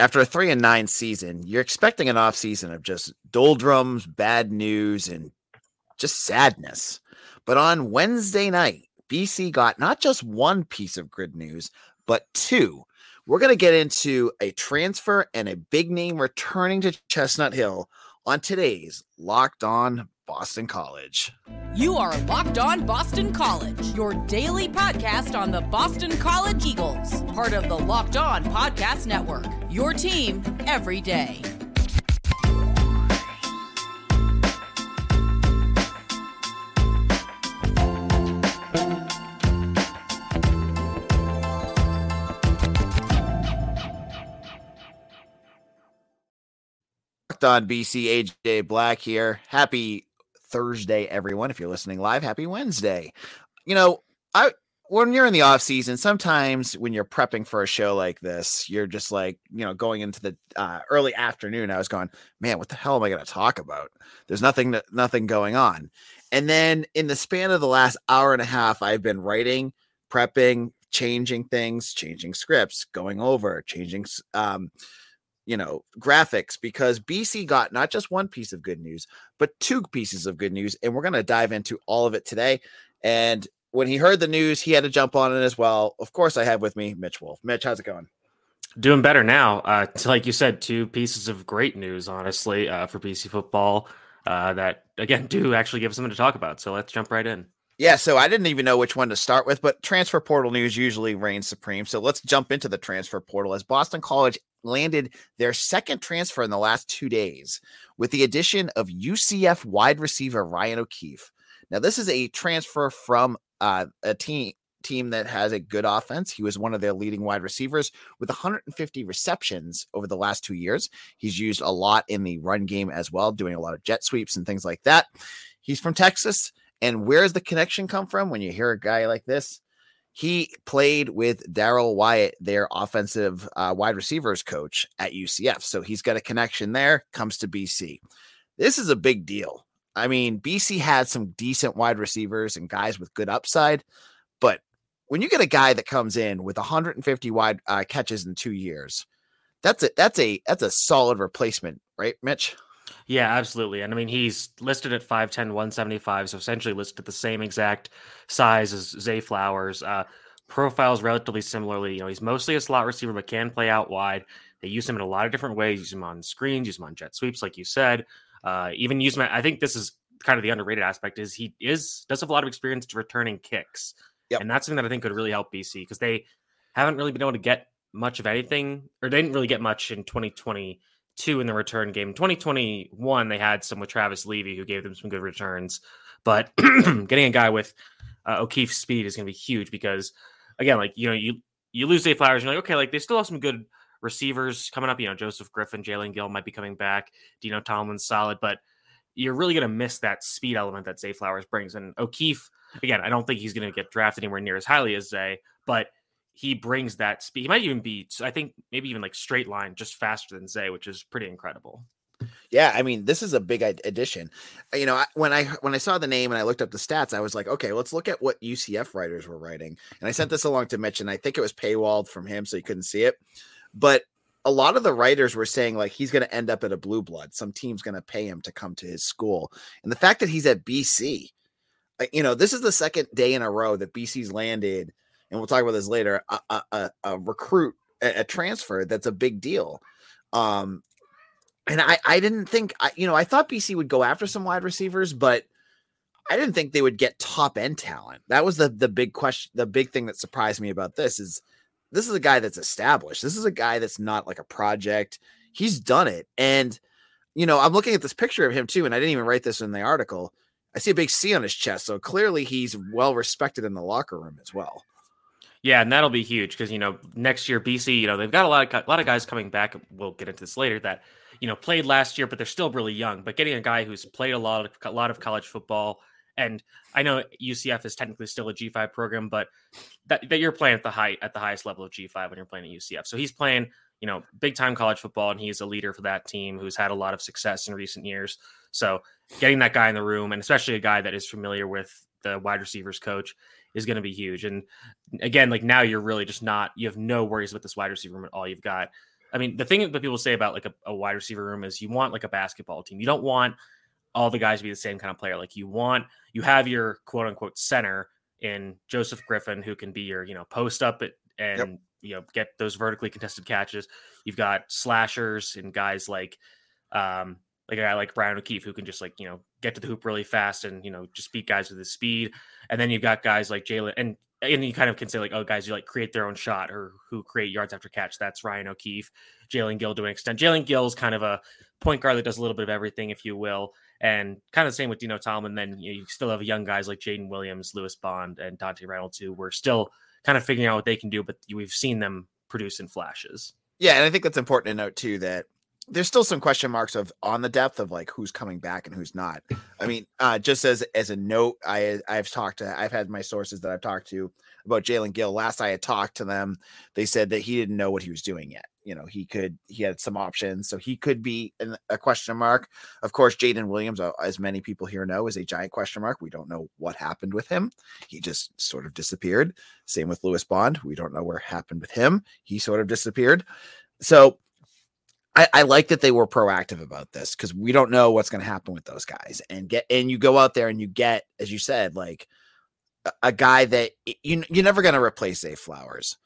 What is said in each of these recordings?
after a three and nine season, you're expecting an off season of just doldrums, bad news, and just sadness. But on Wednesday night, BC got not just one piece of good news, but two. We're going to get into a transfer and a big name returning to Chestnut Hill on today's Locked On Boston College. You are Locked On Boston College, your daily podcast on the Boston College Eagles, part of the Locked On Podcast Network. Your team every day. Locked On BC AJ Black here. Happy Thursday, everyone. If you're listening live, happy Wednesday. You know, I when you're in the off season, sometimes when you're prepping for a show like this, you're just like, you know, going into the uh, early afternoon. I was going, man, what the hell am I going to talk about? There's nothing, nothing going on. And then in the span of the last hour and a half, I've been writing, prepping, changing things, changing scripts, going over, changing, um, you know, graphics because BC got not just one piece of good news, but two pieces of good news. And we're going to dive into all of it today. And when he heard the news, he had to jump on it as well. Of course, I have with me Mitch Wolfe. Mitch, how's it going? Doing better now. Uh, like you said, two pieces of great news, honestly, uh, for BC football uh, that, again, do actually give us something to talk about. So let's jump right in. Yeah, so I didn't even know which one to start with, but transfer portal news usually reigns supreme. So let's jump into the transfer portal as Boston College landed their second transfer in the last two days with the addition of UCF wide receiver Ryan O'Keefe. Now, this is a transfer from uh, a team team that has a good offense. He was one of their leading wide receivers with 150 receptions over the last two years. He's used a lot in the run game as well, doing a lot of jet sweeps and things like that. He's from Texas. And where's the connection come from when you hear a guy like this? He played with Darrell Wyatt, their offensive uh, wide receivers coach at UCF. So he's got a connection there, comes to BC. This is a big deal. I mean, BC had some decent wide receivers and guys with good upside, but when you get a guy that comes in with 150 wide uh, catches in two years, that's a that's a that's a solid replacement, right, Mitch? Yeah, absolutely. And I mean, he's listed at 5'10, 175, so essentially listed at the same exact size as Zay Flowers. Uh, profiles relatively similarly. You know, he's mostly a slot receiver, but can play out wide. They use him in a lot of different ways. Use him on screens, use him on jet sweeps, like you said. Uh, even use him. I think this is kind of the underrated aspect is he is does have a lot of experience to returning kicks, yep. and that's something that I think could really help BC because they haven't really been able to get much of anything, or they didn't really get much in 2020 two in the return game. 2021, they had some with Travis Levy who gave them some good returns. But getting a guy with uh, O'Keefe's speed is going to be huge because, again, like, you know, you, you lose Zay Flowers, you're like, okay, like they still have some good receivers coming up. You know, Joseph Griffin, Jaelen Gill might be coming back. Dino Tomlin's solid, but you're really going to miss that speed element that Zay Flowers brings. And O'Keefe, again, I don't think he's going to get drafted anywhere near as highly as Zay, but he brings that speed. He might even be, I think, maybe even like straight line, just faster than Zay, which is pretty incredible. Yeah, I mean, this is a big addition. Uh, you know, when I when I saw the name and I looked up the stats, I was like, okay, let's look at what UCF writers were writing. And I sent this along to Mitch, and I think it was paywalled from him, so he couldn't see it. But a lot of the writers were saying like he's going to end up at a blue blood. Some team's going to pay him to come to his school, and the fact that he's at BC, uh, you know, this is the second day in a row that BC's landed and we'll talk about this later, a, a, a recruit, a, a, transfer that's a big deal. Um, and I, I didn't think, I, you know, I thought BC would go after some wide receivers, but I didn't think they would get top end talent. That was the the big question. The big thing that surprised me about this is this is a guy that's established. This is a guy that's not like a project. He's done it, and you know, I'm looking at this picture of him too, and I didn't even write this in the article. I see a big C on his chest, so clearly he's well respected in the locker room as well. Yeah, and that'll be huge because you know next year BC, you know they've got a lot of a lot of guys coming back. We'll get into this later that you know played last year, but they're still really young. But getting a guy who's played a lot of a lot of college football, and I know UCF is technically still a G five program, but that, that you're playing at the height at the highest level of G five when you're playing at UCF. So he's playing you know big time college football, and he's a leader for that team who's had a lot of success in recent years. So getting that guy in the room, and especially a guy that is familiar with the wide receivers coach is going to be huge. And again, like now you're really just not, you have no worries with this wide receiver room at all. You've got I mean, the thing that people say about like a, a wide receiver room is you want like a basketball team. You don't want all the guys to be the same kind of player. Like you want you have your quote unquote center in Joseph Griffin, who can be your you know post up it and yep. you know get those vertically contested catches. You've got slashers and guys like um like a guy like Ryan O'Keefe who can just like you know get to the hoop really fast and you know just beat guys with his speed. And then you've got guys like Jaelen and and you kind of can say like, oh, guys, you like create their own shot or who create yards after catch. That's Ryan O'Keefe, Jaelen Gill to an extent. Jaelen Gill's kind of a point guard that does a little bit of everything, if you will, and kind of the same with Dino Tomlin. Then you, know, you still have young guys like Jaden Williams, Lewis Bond, and Dante Reynolds who we're still kind of figuring out what they can do, but we've seen them produce in flashes. Yeah, and I think that's important to note too that there's still some question marks of on the depth of like who's coming back and who's not. I mean, uh, just as as a note, I I've talked to I've had my sources that I've talked to about Jaelen Gill. Last I had talked to them, they said that he didn't know what he was doing yet. You know, he could he had some options, so he could be in a question mark. Of course, Jaden Williams, uh, as many people here know, is a giant question mark. We don't know what happened with him. He just sort of disappeared. Same with Lewis Bond. We don't know where happened with him. He sort of disappeared. So I, I, like that they were proactive about this because we don't know what's going to happen with those guys and get and you go out there and you get as you said like a, a guy that you you're never going to replace Zay Flowers,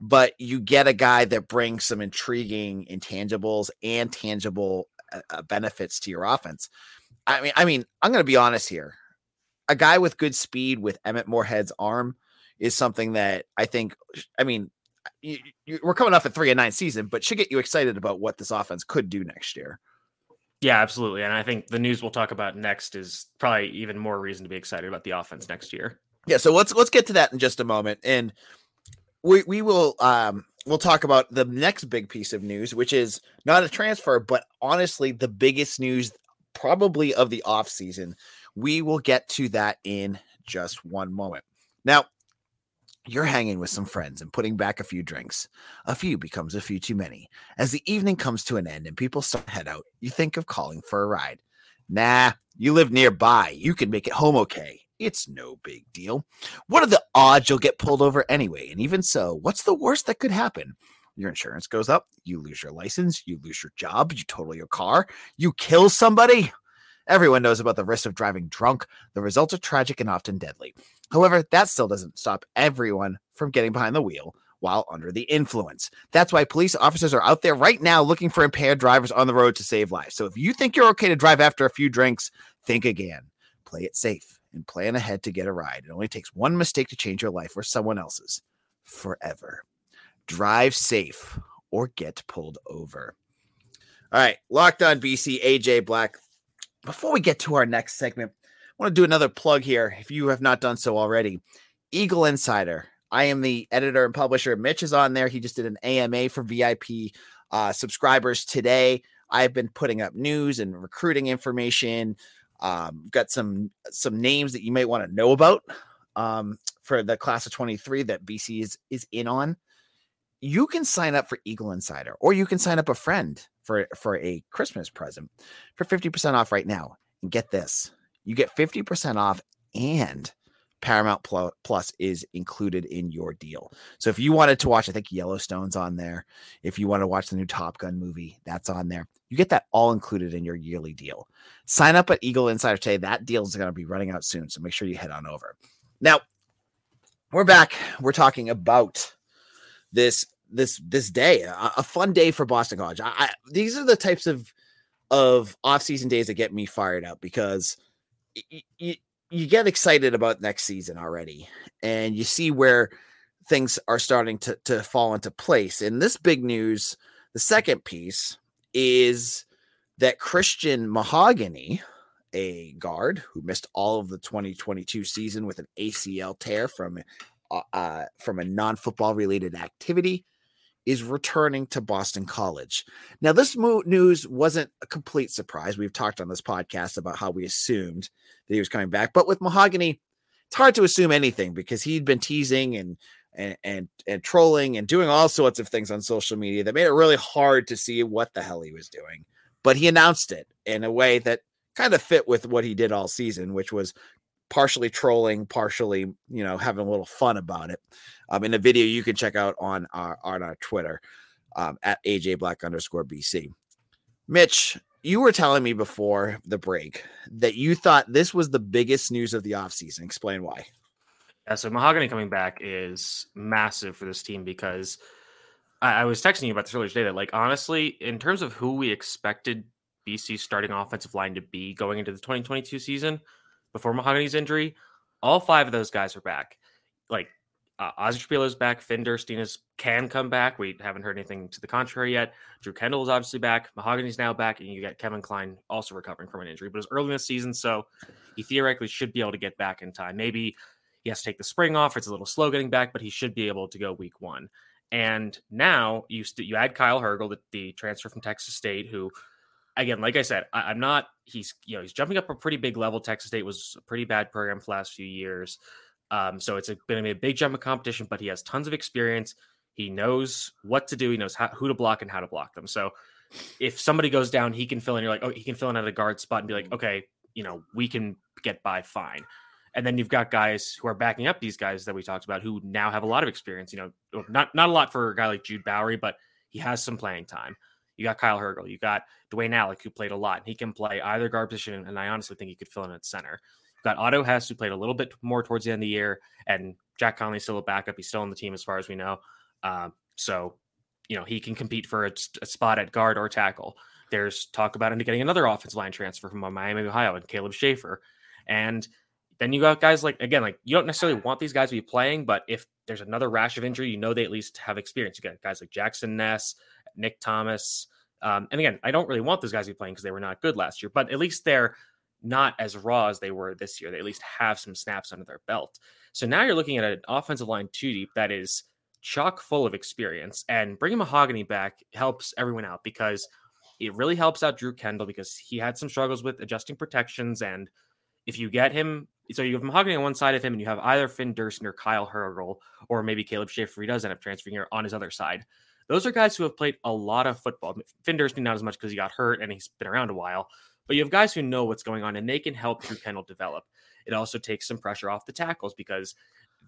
but you get a guy that brings some intriguing intangibles and tangible uh, uh benefits to your offense. I mean, I mean, I'm going to be honest here. A guy with good speed with Emmett Morehead's arm is something that I think. I mean, you, you, we're coming off a three and nine season, but should get you excited about what this offense could do next year. Yeah, absolutely. And I think the news we'll talk about next is probably even more reason to be excited about the offense next year. Yeah, so let's let's get to that in just a moment. And we we will um we'll talk about the next big piece of news, which is not a transfer, but honestly the biggest news probably of the off season. We will get to that in just one moment. Now, you're hanging with some friends and putting back a few drinks. A few becomes a few too many. As the evening comes to an end and people start head out, you think of calling for a ride. Nah, you live nearby. You can make it home okay. It's no big deal. What are the odds you'll get pulled over anyway? And even so, what's the worst that could happen? Your insurance goes up, you lose your license, you lose your job, you total your car, you kill somebody. Everyone knows about the risks of driving drunk. The results are tragic and often deadly. However, that still doesn't stop everyone from getting behind the wheel while under the influence. That's why police officers are out there right now looking for impaired drivers on the road to save lives. So if you think you're okay to drive after a few drinks, think again. Play it safe and plan ahead to get a ride. It only takes one mistake to change your life or someone else's forever. Drive safe or get pulled over. All right, locked on BC, AJ Black before we get to our next segment, want to do another plug here if you have not done so already. Eagle Insider. I am the editor and publisher. Mitch is on there. He just did an AMA for VIP uh, subscribers today. I've been putting up news and recruiting information. Um, got some some names that you might want to know about um, for the class of 23 that BC is is in on. You can sign up for Eagle Insider, or you can sign up a friend for for a Christmas present for 50% off right now. And get this. You get 50% off and Paramount Plus is included in your deal. So if you wanted to watch, I think Yellowstone's on there. If you want to watch the new Top Gun movie, that's on there. You get that all included in your yearly deal. Sign up at Eagle Insider today. That deal is going to be running out soon. So make sure you head on over. Now, we're back. We're talking about this this this day, a, fun day for Boston College. I, I, these are the types of of off season days that get me fired up because you you get excited about next season already, and you see where things are starting to to fall into place. And this big news, the second piece is that Christian Mahogany, a guard who missed all of the 2022 season with an ACL tear from uh, from a non-football related activity is returning to Boston College. Now, this news wasn't a complete surprise. We've talked on this podcast about how we assumed that he was coming back, but with Mahogany, it's hard to assume anything because he'd been teasing and and and, and trolling and doing all sorts of things on social media that made it really hard to see what the hell he was doing. But he announced it in a way that kind of fit with what he did all season, which was partially trolling, partially, you know, having a little fun about it. Um, in a video you can check out on our on our Twitter. um, at AJ Black underscore BC. Mitch, you were telling me before the break that you thought this was the biggest news of the offseason. Explain why. Yeah, so Mahogany coming back is massive for this team because I, I was texting you about this earlier today that, like, honestly, in terms of who we expected BC starting offensive line to be going into the 2022 season before Mahogany's injury, all five of those guys are back. Like uh, Ozzy is back. Finn Dirstine can come back. We haven't heard anything to the contrary yet. Drew Kendall is obviously back. Mahogany's now back, and you got Kevin Klein also recovering from an injury, but it's early in the season, so he theoretically should be able to get back in time. Maybe he has to take the spring off. It's a little slow getting back, but he should be able to go week one. And now you st- you add Kyle Hergel, the, the transfer from Texas State, who again, like I said, I, am not. He's you know he's jumping up a pretty big level. Texas State was a pretty bad program for the last few years, um, so it's going to be a big jump of competition. But he has tons of experience. He knows what to do. He knows how, who to block and how to block them. So if somebody goes down, he can fill in. You're like, oh, he can fill in at a guard spot and be like, okay, you know, we can get by fine. And then you've got guys who are backing up these guys that we talked about who now have a lot of experience. You know, not not a lot for a guy like Jude Bowry, but he has some playing time. You got Kyle Hergel. You got Dwayne Alec, who played a lot. He can play either guard position, and I honestly think he could fill in at center. You got Otto Hess, who played a little bit more towards the end of the year, and Jack Conley's still a backup. He's still on the team as far as we know. Um, so, you know, he can compete for a, a, spot at guard or tackle. There's talk about him getting another offensive line transfer from Miami, Ohio, and Caleb Schaefer. And then you got guys like again, like you don't necessarily want these guys to be playing, but if there's another rash of injury, you know they at least have experience. You got guys like Jackson Ness, Nick Thomas. Um, and again, I don't really want those guys to be playing because they were not good last year, but at least they're not as raw as they were this year. They at least have some snaps under their belt. So now you're looking at an offensive line two deep that is chock full of experience. And bringing Mahogany back helps everyone out because it really helps out Drew Kendall because he had some struggles with adjusting protections. And if you get him, so you have Mahogany on one side of him and you have either Finn Durst or Kyle Hergel or maybe Caleb Schaefer, he does end up transferring here on his other side. Those are guys who have played a lot of football. Finn Durst not as much because he got hurt and he's been around a while, but you have guys who know what's going on and they can help Drew Kendall develop. It also takes some pressure off the tackles because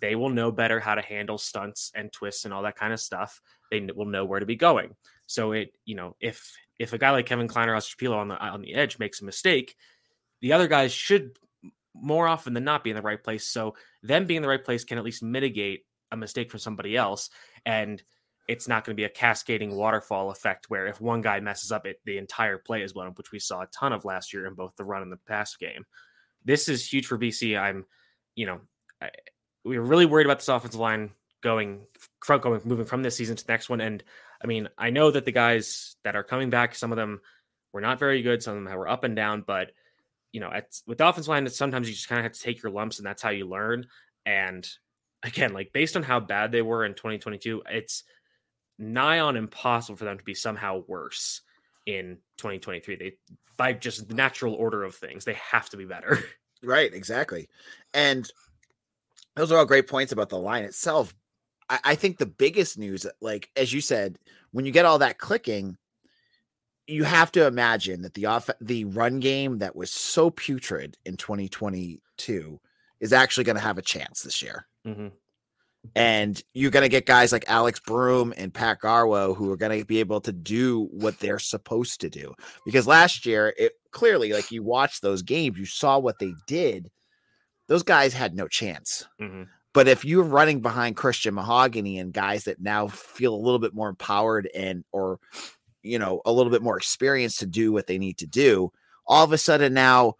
they will know better how to handle stunts and twists and all that kind of stuff. They will know where to be going. So it, you know, if if a guy like Kevin Klein or Shapiro on the on the edge makes a mistake, the other guys should more often than not be in the right place. So them being in the right place can at least mitigate a mistake from somebody else. And it's not going to be a cascading waterfall effect where if one guy messes up it, the entire play is blown up, which we saw a ton of last year in both the run and the pass game. This is huge for BC. I'm, you know, I, we were really worried about this offensive line going from going moving from this season to the next one. And I mean, I know that the guys that are coming back, some of them were not very good, some of them were up and down, but you know, at, with the offensive line, sometimes you just kind of have to take your lumps, and that's how you learn. And again, like based on how bad they were in 2022, it's nigh on impossible for them to be somehow worse in 2023. They by just the natural order of things, they have to be better. Right, exactly. And those are all great points about the line itself. I, I think the biggest news, like as you said, when you get all that clicking, you have to imagine that the off the run game that was so putrid in 2022 is actually going to have a chance this year. Mm-hmm. And you're going to get guys like Alex Broome and Pat Garwo who are going to be able to do what they're supposed to do. Because last year, it clearly, like you watched those games, you saw what they did. Those guys had no chance. Mm-hmm. But if you're running behind Christian Mahogany and guys that now feel a little bit more empowered and or you know a little bit more experienced to do what they need to do, all of a sudden now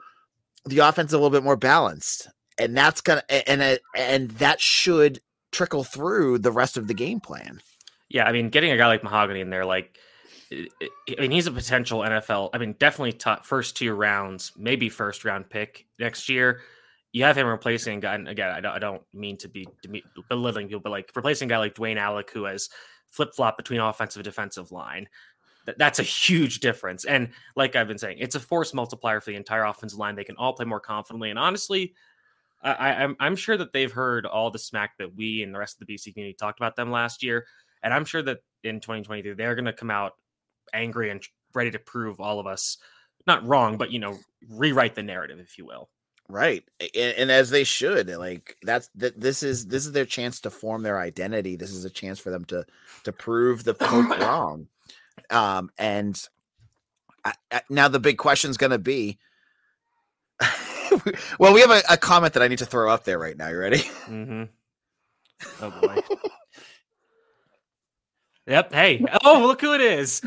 the offense is a little bit more balanced, and that's gonna and and that should trickle through the rest of the game plan. Yeah, I mean, getting a guy like Mahogany in there, like, I mean, he's a potential NFL. I mean, definitely top first two rounds, maybe first round pick next year. You have him replacing a guy, again, I don't, I don't mean to be belittling people, but like replacing a guy like Dwayne Alec, who has flip flop between offensive and defensive line. that's a huge difference. And like I've been saying, it's a force multiplier for the entire offensive line. They can all play more confidently. And honestly, I, I'm I'm sure that they've heard all the smack that we and the rest of the BC community talked about them last year, and I'm sure that in 2023 they're going to come out angry and ready to prove all of us not wrong, but you know rewrite the narrative, if you will. Right. And, and, as they should. Like that's that this is this is their chance to form their identity. This is a chance for them to to prove the folk wrong. Um and I, I, now the big question is going to be well, we have a, a, comment that I need to throw up there right now. You ready? Mm-hmm. Oh boy. yep. Hey. Oh, look who it is.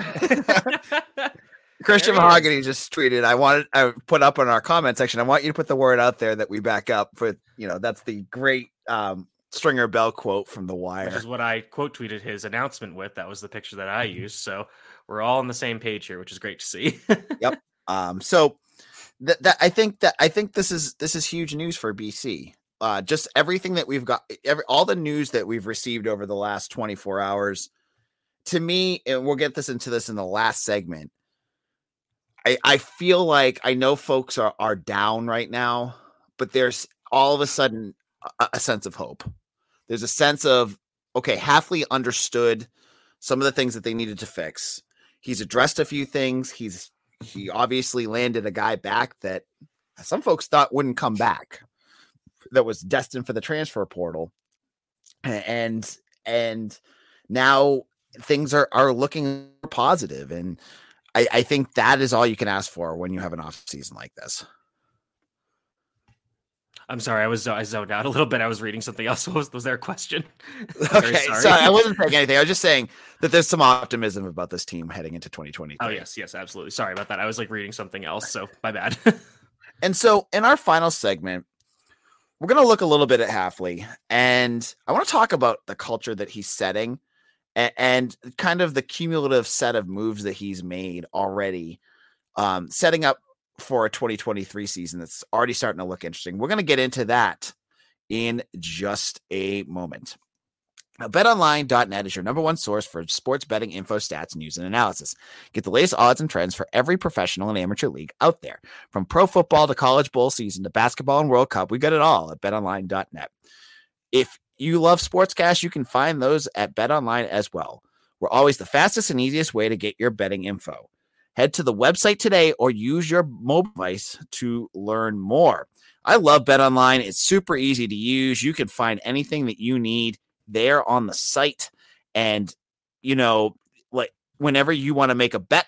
Christian Mahogany just tweeted. I wanted I put up in our comment section. I want you to put the word out there that we back up for. You know, that's the great um, Stringer Bell quote from The Wire. Which is what I quote tweeted his announcement with. That was the picture that I used. So we're all on the same page here, which is great to see. yep. Um. So that, that I think that I think this is this is huge news for BC. Uh, just everything that we've got, every all the news that we've received over the last 24 hours. To me, and we'll get this into this in the last segment I, I feel like I know folks are, are down right now, but there's all of a sudden a, a sense of hope. There's a sense of, okay, Hafley understood some of the things that they needed to fix. He's addressed a few things. He's he obviously landed a guy back that some folks thought wouldn't come back, that was destined for the transfer portal, and and now things are are looking positive and I, I think that is all you can ask for when you have an off season like this. I'm sorry, I was I zoned out a little bit. I was reading something else. Was, was there a question? okay, sorry. sorry. I wasn't saying anything. I was just saying that there's some optimism about this team heading into 2020. Oh yes, yes, absolutely. Sorry about that. I was like reading something else, so my bad. and so in our final segment, we're going to look a little bit at Hafley, and I want to talk about the culture that he's setting and, and kind of the cumulative set of moves that he's made already, um, setting up for a 2023 season that's already starting to look interesting. We're going to get into that in just a moment. Now, betonline.net is your number one source for sports betting info, stats, news, and analysis. Get the latest odds and trends for every professional and amateur league out there. From pro football to college bowl season to basketball and World Cup, we got it all at betonline.net. If you love sportscast, you can find those at betonline as well. We're always the fastest and easiest way to get your betting info. Head to the website today or use your mobile device to learn more. I love Bet Online. It's super easy to use. You can find anything that you need there on the site. And, you know, like whenever you want to make a bet,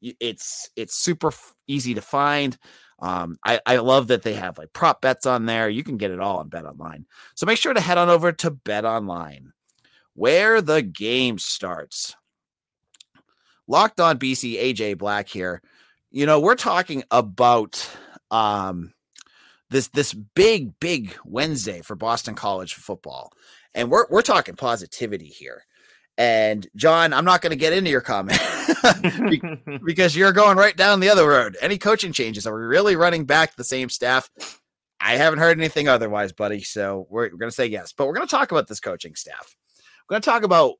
it's it's super easy to find. Um, I, I love that they have like prop bets on there. You can get it all on Bet Online. So make sure to head on over to Bet Online, where the game starts. Locked on BC, AJ Black here. You know, we're talking about um this this big, big Wednesday for Boston College football. And we're we're talking positivity here. And John, I'm not going to get into your comment because you're going right down the other road. Any coaching changes? Are we really running back the same staff? I haven't heard anything otherwise, buddy. So we're, we're going to say yes. But we're going to talk about this coaching staff. We're going to talk about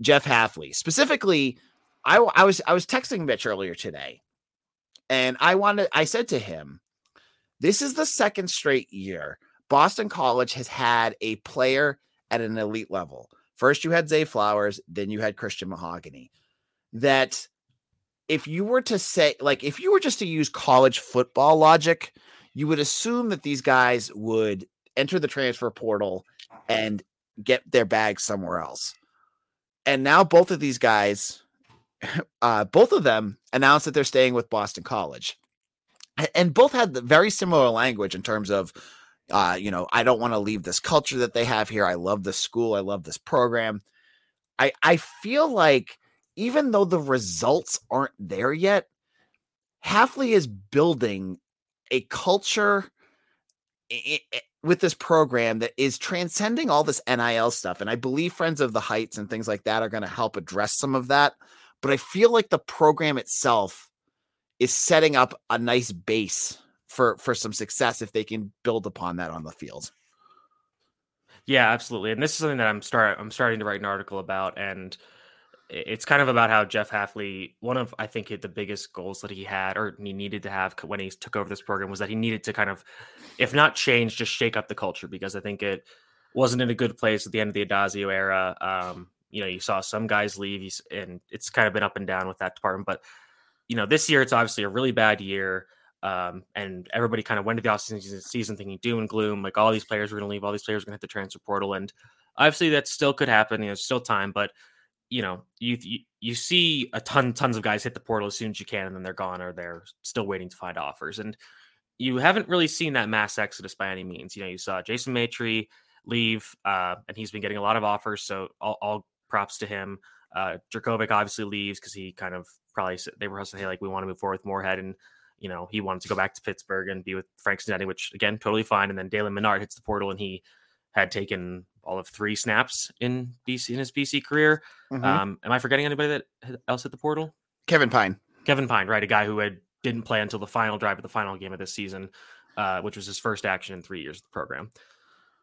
Jeff Hafley specifically. I, I was I was texting Mitch earlier today, and I wanted I said to him, "This is the second straight year Boston College has had a player at an elite level." First, you had Zay Flowers, then you had Christian Mahogany. That if you were to say, like, if you were just to use college football logic, you would assume that these guys would enter the transfer portal and get their bags somewhere else. And now both of these guys, uh, both of them announced that they're staying with Boston College. And both had very similar language in terms of uh, you know, I don't want to leave this culture that they have here. I love this school. I love this program. I I feel like even though the results aren't there yet, Hafley is building a culture with this program that is transcending all this NIL stuff. And I believe Friends of the Heights and things like that are going to help address some of that. But I feel like the program itself is setting up a nice base for for some success if they can build upon that on the field. Yeah, absolutely. And this is something that I'm start I'm starting to write an article about and it's kind of about how Jeff Hafley, one of I think the biggest goals that he had or he needed to have when he took over this program was that he needed to kind of, if not change, just shake up the culture because I think it wasn't in a good place at the end of the Addazio era. Um, you know, you saw some guys leave, and it's kind of been up and down with that department. But you know, this year it's obviously a really bad year. Um, and everybody kind of went to the offseason season thinking doom and gloom, like all these players were going to leave, all these players are going to hit the transfer portal, and obviously that still could happen. You know, still time, but you know, you, you you see a ton tons of guys hit the portal as soon as you can, and then they're gone or they're still waiting to find offers. And you haven't really seen that mass exodus by any means. You know, you saw Jason Maitre leave, uh, and he's been getting a lot of offers. So all, all props to him. Uh, Jurkovec obviously leaves because he kind of probably they were saying, hey, like we want to move forward with Morehead, and you know he wanted to go back to Pittsburgh and be with Frank Cignetti, which again totally fine. And then Dalen Menard hits the portal, and he had taken all of three snaps in BC in his BC career. Mm-hmm. Um, am I forgetting anybody that else hit the portal? Kevin Pine. Kevin Pine, right? A guy who had didn't play until the final drive of the final game of this season, uh, which was his first action in three years of the program.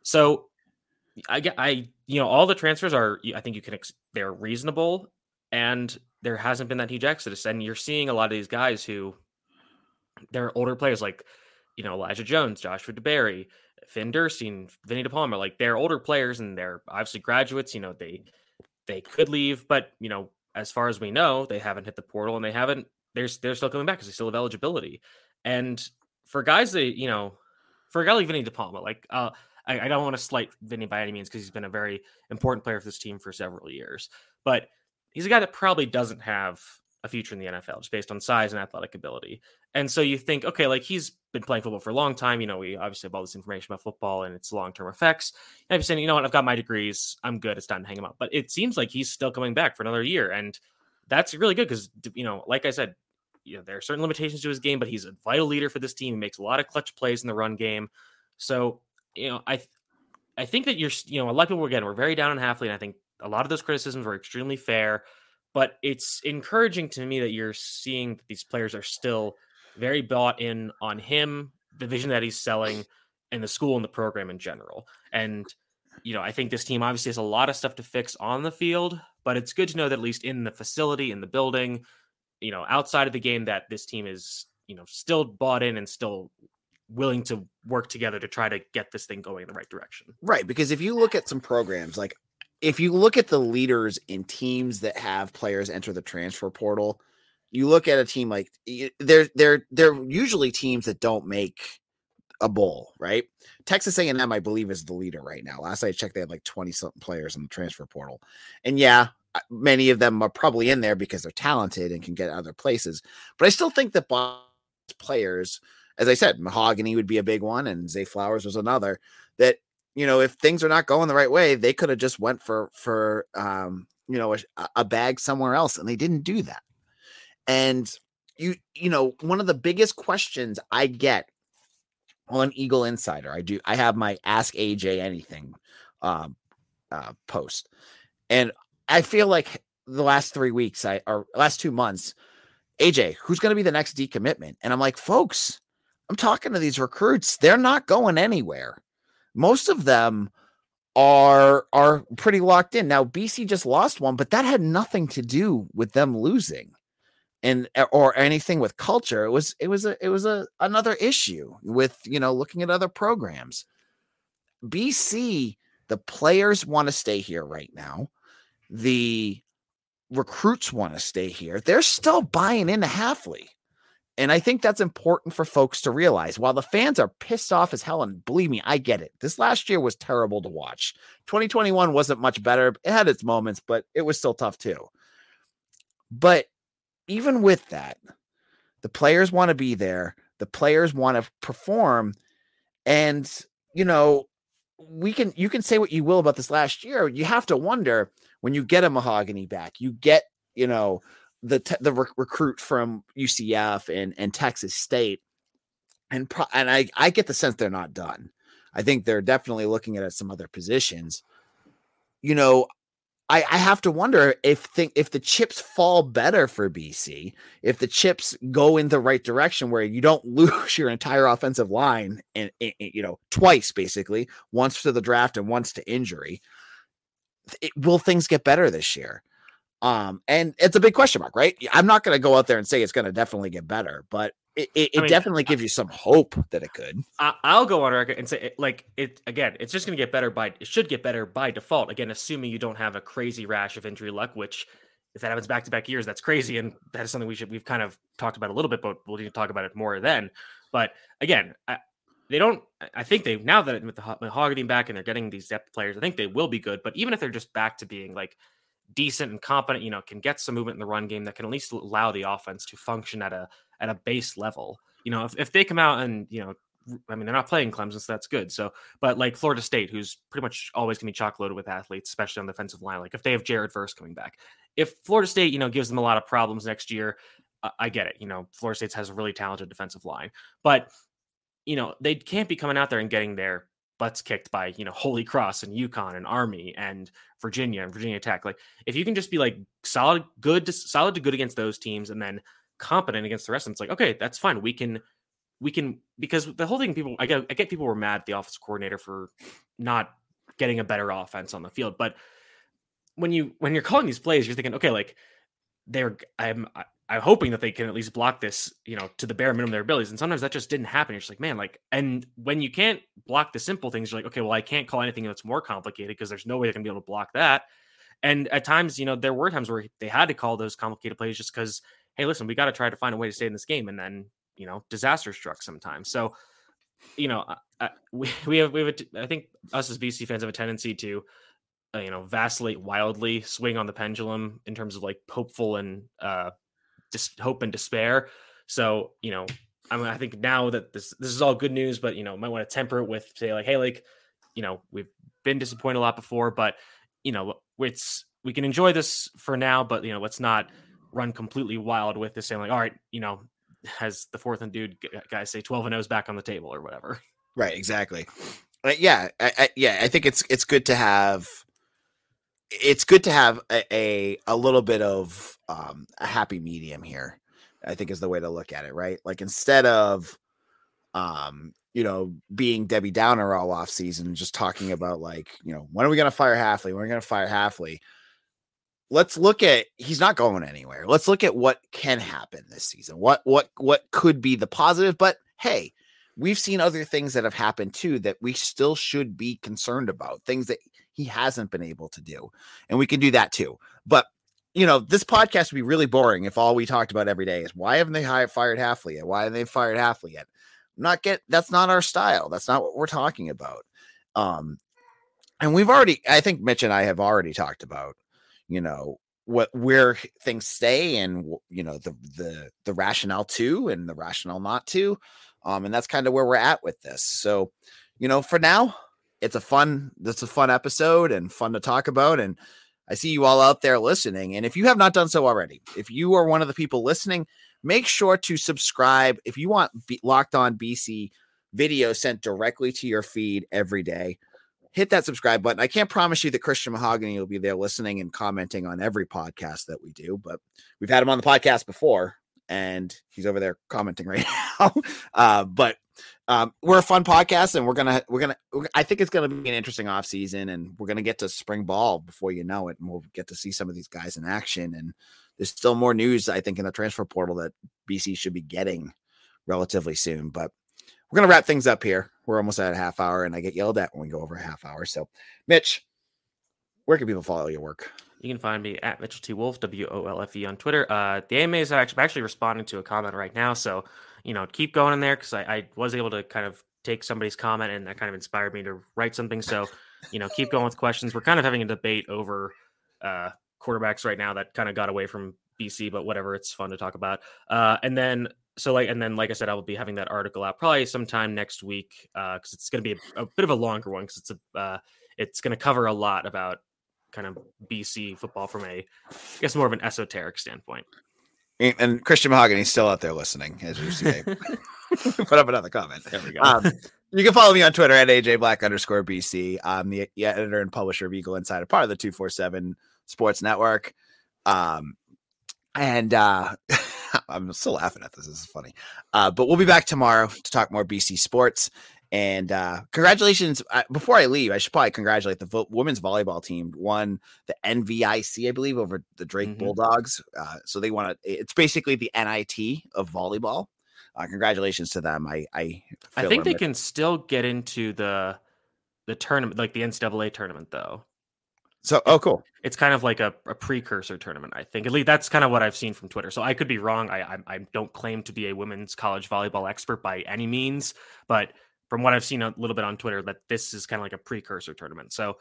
So I get, I, you know, all the transfers are, I think you can, they're reasonable and there hasn't been that huge exodus. And you're seeing a lot of these guys who they're older players like, you know, Elijah Jones, Joshua DeBerry, Finn Dirstine, Vinny DePalma, like they're older players and they're obviously graduates, you know, they, they could leave, but you know, as far as we know, they haven't hit the portal and they haven't, they're, they're still coming back because they still have eligibility. And for guys that, you know, for a guy like Vinny DePalma, like, uh, I, I don't want to slight Vinny by any means because he's been a very important player for this team for several years, but he's a guy that probably doesn't have a future in the NFL just based on size and athletic ability. And so you think, okay, like he's been playing football for a long time. You know, we obviously have all this information about football and its long term effects. And I'm saying, you know what, I've got my degrees. I'm good. It's time to hang him up. But it seems like he's still coming back for another year. And that's really good because, you know, like I said, you know, there are certain limitations to his game, but he's a vital leader for this team. He makes a lot of clutch plays in the run game. So you know, I I think that you're, you know, a lot of people again we're very down on Hafley, and I think a lot of those criticisms were extremely fair. But it's encouraging to me that you're seeing that these players are still very bought in on him, the vision that he's selling, and the school and the program in general. And you know, I think this team obviously has a lot of stuff to fix on the field, but it's good to know that at least in the facility, in the building, you know, outside of the game, that this team is, you know, still bought in and still willing to work together to try to get this thing going in the right direction. Right. Because if you look at some programs, like if you look at the leaders in teams that have players enter the transfer portal, you look at a team like they're they're they're usually teams that don't make a bowl, right? Texas A&M, I believe, is the leader right now. Last I checked, they had like 20 something players in the transfer portal. And yeah, many of them are probably in there because they're talented and can get other places. But I still think that players – as I said, mahogany would be a big one, and Zay Flowers was another. That you know, if things are not going the right way, they could have just went for for um, you know a, a bag somewhere else, and they didn't do that. And you you know, one of the biggest questions I get on Eagle Insider, I do I have my Ask AJ Anything um, uh, post, and I feel like the last three weeks, I or last two months, AJ, who's going to be the next decommitment? And I'm like, folks, I'm talking to these recruits, they're not going anywhere. Most of them are are pretty locked in. Now BC just lost one, but that had nothing to do with them losing and eh, or anything with culture. It was it was a it was a another issue with, you know, looking at other programs. BC, the players want to stay here right now. The recruits want to stay here. They're still buying into Hafley. And I think that's important for folks to realize. While the fans are pissed off as hell, and believe me, I get it. This last year was terrible to watch. 2021 wasn't much better. It had its moments, but it was still tough too. But even with that, the players want to be there. The players want to perform. And, you know, we can, you can say what you will about this last year. You have to wonder when you get a mahogany back, you get, you know, the te- the rec- recruit from UCF and and Texas State, and pro- and I I get the sense they're not done. I think they're definitely looking at some other positions. You know, I, I have to wonder if think if the chips fall better for BC, if the chips go in the right direction where you don't lose your entire offensive line and, and you know twice basically, once to the draft and once to injury. It, will things get better this year? Um, and it's a big question mark, right? I'm not going to go out there and say it's going to definitely get better, but it, it, it mean, definitely gives you some hope that it could. I'll go on record and say, like, it again, it's just going to get better by, it should get better by default. Again, assuming you don't have a crazy rash of injury luck, which if that happens back to back years, that's crazy, and that is something we should we've kind of talked about a little bit, but we'll need to talk about it more then. But again, I, they don't. I think they now that with the Mahogany back and they're getting these depth players, I think they will be good. But even if they're just back to being like decent and competent, you know, can get some movement in the run game that can at least allow the offense to function at a at a base level. You know, if, if they come out and you know I mean, they're not playing Clemson, so that's good. So, but like Florida State, who's pretty much always going to be chock loaded with athletes, especially on the defensive line. Like if they have Jared Verse coming back, if Florida State, you know, gives them a lot of problems next year, I, I get it. You know, Florida State has a really talented defensive line, but you know, they can't be coming out there and getting their butts kicked by you know Holy Cross and UConn and Army and Virginia and Virginia Tech. Like if you can just be like solid, good, to, solid to good against those teams, and then competent against the rest, of them, it's like okay, that's fine. We can we can because the whole thing people I get I get people were mad at the office coordinator for not getting a better offense on the field, but when you when you're calling these plays, you're thinking, okay, like they're I'm I'm hoping that they can at least block this, you know, to the bare minimum of their abilities. And sometimes that just didn't happen. You're just like, man, like, and when you can't block the simple things, you're like, okay, well, I can't call anything that's more complicated because there's no way they're gonna be able to block that. And at times, you know, there were times where they had to call those complicated plays just because, hey, listen, we got to try to find a way to stay in this game. And then you know disaster struck sometimes. So you know I, we we have we have a, I think us as BC fans have a tendency to uh, you know vacillate wildly, swing on the pendulum in terms of like hopeful and uh dis- hope and despair. So you know I mean I think now that this this is all good news, but you know might want to temper it with say like hey like you know we've been disappointed a lot before, but you know it's we can enjoy this for now, but you know let's not run completely wild with this saying like all right you know has the fourth and dude guys say 12 and O's back on the table or whatever. Right, exactly. Uh, yeah, I, I, yeah, I think it's it's good to have it's good to have a a, a little bit of um, a happy medium here. I think is the way to look at it, right? Like instead of um, you know, being Debbie Downer all off season, just talking about like, you know, when are we going to fire Hafley? When are we going to fire Hafley? let's look at he's not going anywhere. Let's look at what can happen this season. What what what could be the positive, but hey, we've seen other things that have happened too that we still should be concerned about. Things that he hasn't been able to do. And we can do that too. But you know, this podcast would be really boring if all we talked about every day is why haven't they hired, fired Hafley yet? Why haven't they fired Hafley yet? Not get that's not our style. That's not what we're talking about. Um, and we've already, I think Mitch and I have already talked about you know what where things stay and you know the the the rationale to and the rationale not to um and that's kind of where we're at with this so you know for now it's a fun it's a fun episode and fun to talk about and i see you all out there listening and if you have not done so already if you are one of the people listening make sure to subscribe if you want B- locked on bc video sent directly to your feed every day hit that subscribe button. I can't promise you that Christian Mahogany will be there listening and commenting on every podcast that we do, but we've had him on the podcast before and he's over there commenting right now. Uh, but um, we're a fun podcast and we're gonna we're gonna I think it's gonna be an interesting off season and we're gonna get to spring ball before you know it and we'll get to see some of these guys in action and there's still more news I think in the transfer portal that BC should be getting relatively soon. But we're gonna wrap things up here. We're almost at a half hour, and I get yelled at when we go over a half hour. So, Mitch, where can people follow your work? You can find me at Mitchell T Wolfe, W O L F E on Twitter. Uh, the AMA is actually, actually responding to a comment right now, so you know keep going in there because I, I was able to kind of take somebody's comment and that kind of inspired me to write something. So you know keep going with questions. We're kind of having a debate over uh, quarterbacks right now that kind of got away from BC, but whatever, it's fun to talk about. Uh, and then so like and then like i said i will be having that article out probably sometime next week because uh, it's going to be a, a, bit of a longer one because it's a uh, it's going to cover a lot about kind of bc football from a i guess more of an esoteric standpoint and christian mahogany's still out there listening as you see put up another comment there we go um, you can follow me on twitter at aj black underscore bc i'm the editor and publisher of eagle insider part of the 247 sports network um, and uh I'm still laughing at this. This is funny. Uh, but we'll be back tomorrow to talk more BC sports. And uh, congratulations! Uh, before I leave, I should probably congratulate the vo- women's volleyball team. Won the NVIC, I believe, over the Drake mm-hmm. Bulldogs. Uh, so they want to. It's basically the NIT of volleyball. Uh, congratulations to them. I I, I think they can still get into the the tournament, like the NCAA tournament, though. So, oh, cool. It's kind of like a, a, precursor tournament, I think. At least that's kind of what I've seen from Twitter. So I could be wrong. I, I, I don't claim to be a women's college volleyball expert by any means, but from what I've seen a little bit on Twitter, that this is kind of like a precursor tournament. So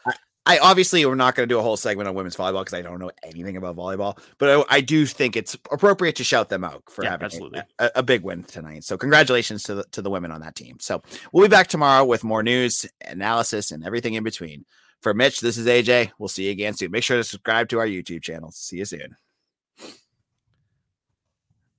I obviously we're not going to do a whole segment on women's volleyball because I don't know anything about volleyball, but I, I, do think it's appropriate to shout them out for yeah, having absolutely. A, a, big win tonight. So congratulations to the, to the women on that team. So we'll be back tomorrow with more news, analysis, and everything in between. For Mitch, this is AJ. We'll see you again soon. Make sure to subscribe to our YouTube channel. See you soon.